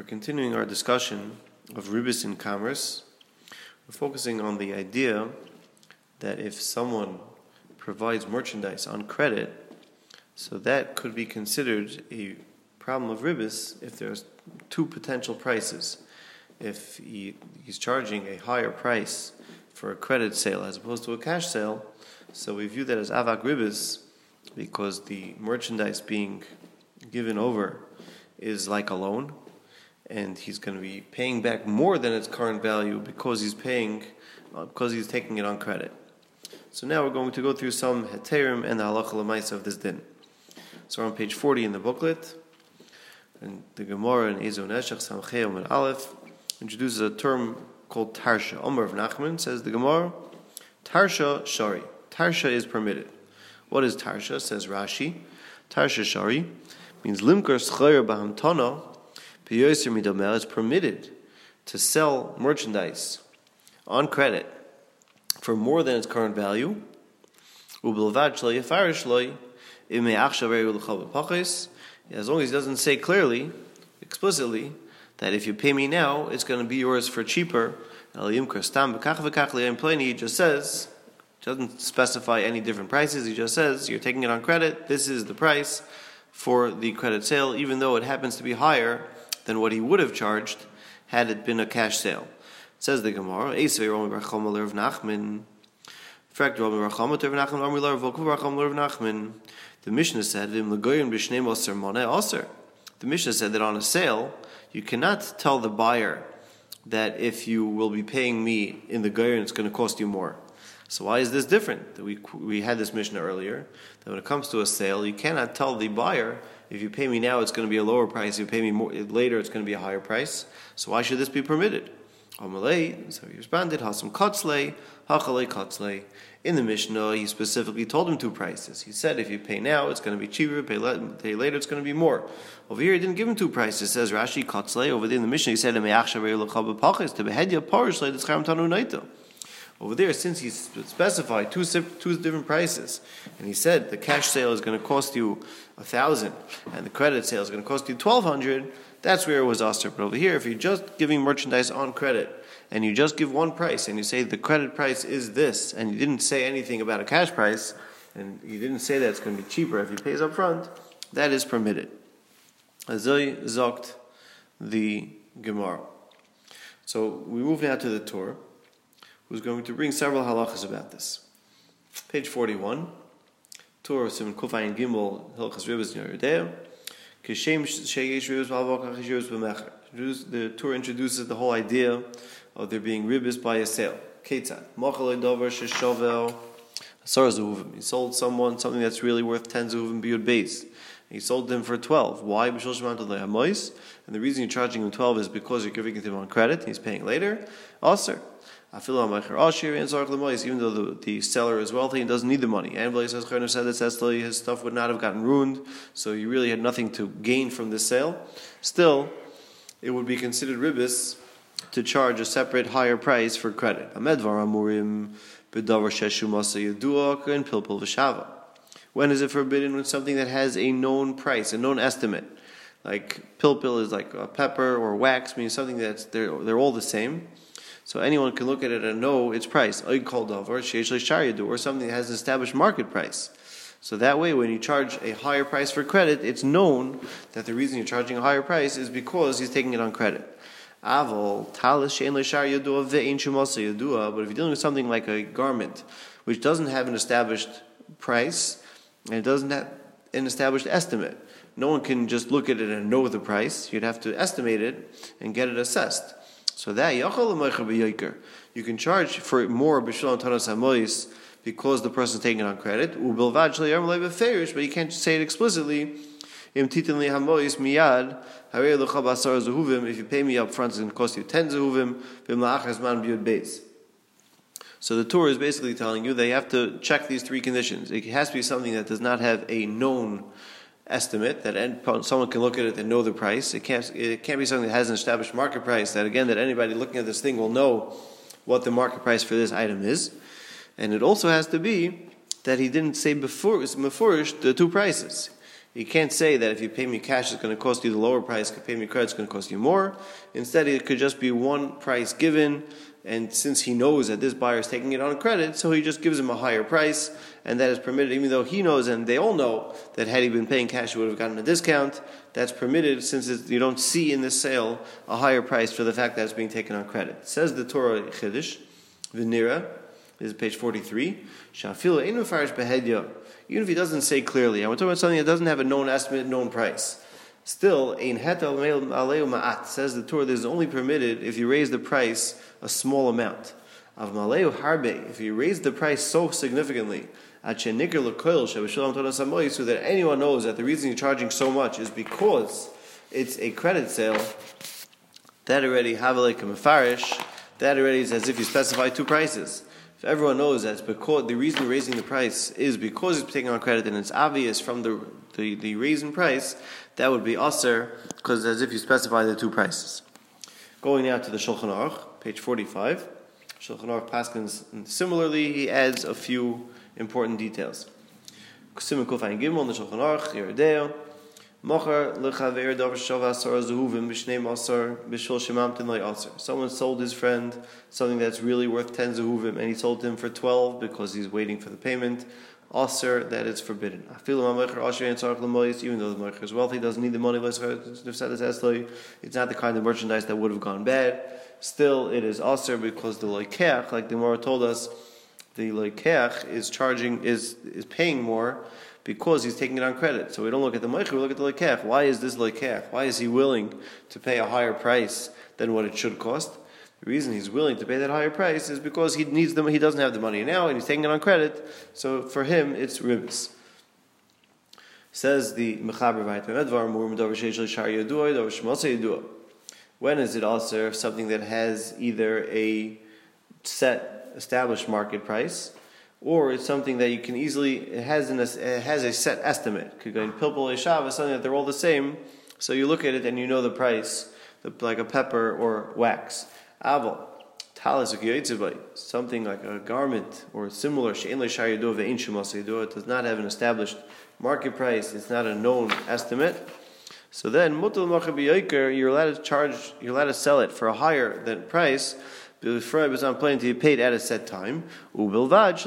We're continuing our discussion of ribis in commerce. We're focusing on the idea that if someone provides merchandise on credit, so that could be considered a problem of ribis if there's two potential prices. If he, he's charging a higher price for a credit sale as opposed to a cash sale, so we view that as avak ribis because the merchandise being given over is like a loan, and he's going to be paying back more than its current value because he's paying, uh, because he's taking it on credit. So now we're going to go through some heterim and the halacha lemaisa of this din. So on page 40 in the booklet, and the Gemara in Ezo Neshach Samcheom and Aleph introduces a term called Tarsha. Omer Rav Nachman says the Gemara, Tarsha Shari. Tarsha is permitted. What is Tarsha? Says Rashi. Tarsha Shari means Limker Schleyer Bahamtana Is permitted to sell merchandise on credit for more than its current value. As long as he doesn't say clearly, explicitly, that if you pay me now, it's going to be yours for cheaper. He just says, doesn't specify any different prices. He just says, you're taking it on credit. This is the price for the credit sale, even though it happens to be higher than what he would have charged had it been a cash sale. It says the Gemara, the Mishnah said, The Mishnah said that on a sale, you cannot tell the buyer that if you will be paying me in the Goyen, it's going to cost you more. So why is this different? We, we had this Mishnah earlier, that when it comes to a sale, you cannot tell the buyer if you pay me now, it's going to be a lower price. If you pay me more, later, it's going to be a higher price. So why should this be permitted? So he responded, Hasam Katzlei, Hachalei Katzlei. In the Mishnah, he specifically told him two prices. He said, if you pay now, it's going to be cheaper, pay, later, it's going to be more. Over here, he didn't give him two prices. It says Rashi Katzlei. Over there in the Mishnah, he said, to Over there, since he specified two, two different prices, and he said the cash sale is going to cost you a thousand, and the credit sale is going to cost you twelve hundred, that's where it was aster. But over here, if you're just giving merchandise on credit, and you just give one price, and you say the credit price is this, and you didn't say anything about a cash price, and you didn't say that it's going to be cheaper if he pays up front, that is permitted. Azoy zokt the Gemara. So we move now to the Tur who's going to bring several halachas about this. Page 41, Tur Simon Gimel Hilchas. The Tur introduces the whole idea of there being ribis by a sale. Ketzad. He sold someone something that's really worth 10 Zehuvim Biyud base. He sold them for 12. Why? And the reason you're charging him 12 is because you're giving it to him on credit. He's paying later. Asar Oh, even though the, the seller is wealthy and doesn't need the money. And says said that his stuff would not have gotten ruined, so he really had nothing to gain from this sale. Still, it would be considered ribis to charge a separate higher price for credit. When is it forbidden? When something that has a known price, a known estimate. Like pilpil is like a pepper or wax, means something that's they're, they're all the same. So anyone can look at it and know its price. Or something that has an established market price. So that way, when you charge a higher price for credit, it's known that the reason you're charging a higher price is because he's taking it on credit. Avol, talis ve'in yadua. But if you're dealing with something like a garment, which doesn't have an established price, and it doesn't have an established estimate, no one can just look at it and know the price. You'd have to estimate it and get it assessed. So that you can charge for more because the person is taking it on credit. But you can't say it explicitly. If you pay me up front, it's going to cost you ten zehuvim. So the Tur is basically telling you that you have to check these three conditions. It has to be something that does not have a known estimate that someone can look at it and know the price. It can't, it can't be something that has an established market price that again that anybody looking at this thing will know what the market price for this item is. And it also has to be that he didn't say before before the two prices. You can't say that if you pay me cash, it's going to cost you the lower price. If you pay me credit, it's going to cost you more. Instead, it could just be one price given, and since he knows that this buyer is taking it on credit, so he just gives him a higher price, and that is permitted, even though he knows and they all know that had he been paying cash, he would have gotten a discount. That's permitted since you don't see in this sale a higher price for the fact that it's being taken on credit. It says the Tur Chiddush, Venira, this is page 43. Shafila Ein Mefarish Behedya even if he doesn't say clearly, we're talking about something that doesn't have a known estimate, known price. Still, ein hetel aleu ma'at says the Tur is only permitted if you raise the price a small amount. Av maleu harbe, if you raise the price so significantly, so that anyone knows that the reason you're charging so much is because it's a credit sale, that already havelek mefarish, that already is as if you specify two prices. If everyone knows that because the reason you're raising the price is because it's taking on credit and it's obvious from the the, the raising price, that would be usher because as if you specify the two prices. Going now to the Shulchan Aruch, page 45. Shulchan Aruch Paskins, similarly, he adds a few important details. Simon Kufay Gimel, the Shulchan Aruch, Yoreh De'ah, Mocher davar shava asar masar b'shul shemamtin loy asar. Someone sold his friend something that's really worth ten zehuvim, and he sold him for twelve because he's waiting for the payment. Asar, that is forbidden. Even though the mocher is wealthy, doesn't need the money. It's not the kind of merchandise that would have gone bad. Still, it is asar because the loikeach, like the Gemara told us, the loikeach is charging is is paying more because he's taking it on credit. So we don't look at the moicher, we look at the lekech. Why is this lekech? Why is he willing to pay a higher price than what it should cost? The reason he's willing to pay that higher price is because he needs them. He doesn't have the money now, and he's taking it on credit. So for him, it's ribis. Says the Mechaber When is it also something that has either a set established market price or it's something that you can easily it has an, it has a set estimate. Could go in pilpul is something that they're all the same, so you look at it and you know the price, like a pepper or wax. Aval talis something like a garment or similar it does not have an established market price. It's not a known estimate. So then, mutal you're allowed to charge, you're allowed to sell it for a higher than price B'frei was on plane to be paid at a set time. Ubilvad.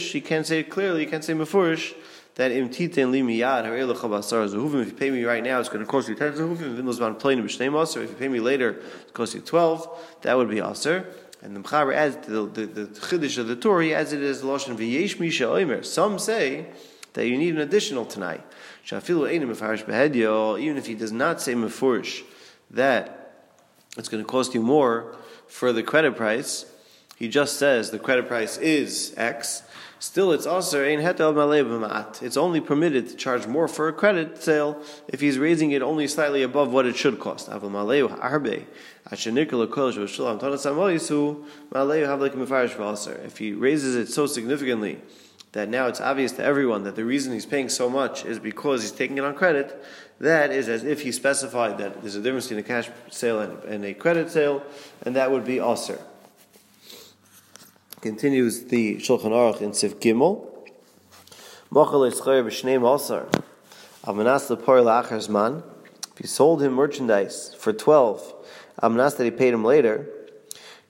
She can't say it clearly. You can't say mefurish that im titen li miyad harei lecha basar zehuvim. If you pay me right now, it's going to cost you ten zehuvim. If you pay me later, it costs you twelve. That would be aser. And the Mechaber adds the the, the chiddush of the Tur. He adds it as lashon v'yesh misha oimer. Some say that you need an additional tonight. Shafilu einim mefarish behedyo. Even if he does not say mefurish that it's going to cost you more for the credit price, he just says the credit price is X, still it's also ein hetel It's only permitted to charge more for a credit sale if he's raising it only slightly above what it should cost. If he raises it so significantly that now it's obvious to everyone that the reason he's paying so much is because he's taking it on credit, that is as if he specified that there's a difference between a cash sale and, a credit sale, and that would be aser. Continues the Shulchan Aruch in Sif Gimel. Mochel eschayr b'shneim aser. Amanas lepor la'achar zman. If he sold him merchandise for 12, amanas that he paid him later,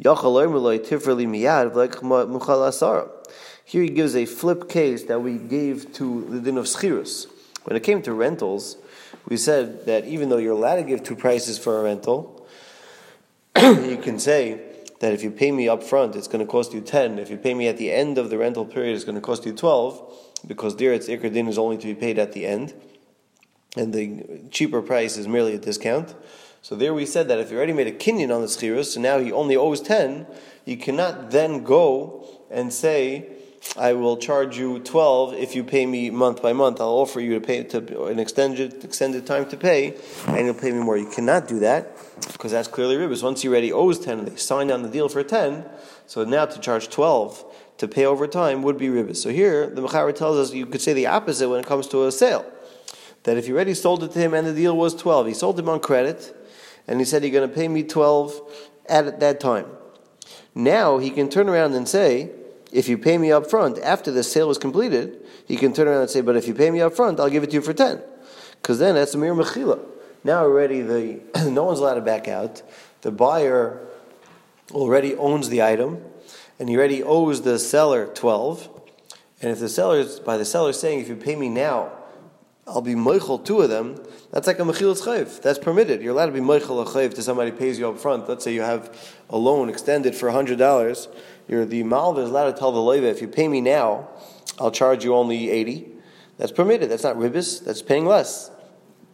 yachal oimer tifrali miyad muchal asara. Here he gives a flip case that we gave to the din of schirus. When it came to rentals, we said that even though you're allowed to give two prices for a rental, you can say that if you pay me up front, it's going to cost you 10. If you pay me at the end of the rental period, it's going to cost you 12, because there it's Iker Din is only to be paid at the end, and the cheaper price is merely a discount. So there we said that if you already made a kinyan on the schirus, so now he only owes 10, you cannot then go and say, I will charge you 12 if you pay me month by month. I'll offer you to pay to an extended extended time to pay, and you'll pay me more. You cannot do that because that's clearly ribbis. Once he already owes 10, they signed on the deal for 10. So now to charge 12 to pay over time would be ribbis. So here the Mechaber tells us you could say the opposite when it comes to a sale. That if you already sold it to him and the deal was 12, he sold him on credit, and he said you're going to pay me 12 at that time. Now he can turn around and say if you pay me up front after the sale is completed, he can turn around and say, but if you pay me up front, I'll give it to you for 10. Because then that's a mere mechila. Now already the no one's allowed to back out. The buyer already owns the item, and he already owes the seller 12. And if the seller, by the seller saying, if you pay me now, I'll be moichel two of them, that's like a mechilas chayv. That's permitted. You're allowed to be moichel a chayv to somebody who pays you up front. Let's say you have a loan extended for $100. You're the malva is allowed to tell the leva, if you pay me now, I'll charge you only 80. That's permitted. That's not ribis. That's paying less.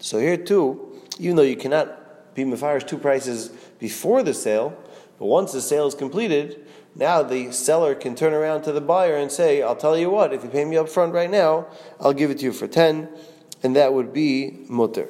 So here too, even though you cannot be mefarish two prices before the sale, but once the sale is completed, now the seller can turn around to the buyer and say, I'll tell you what, if you pay me up front right now, I'll give it to you for 10, and that would be mutter.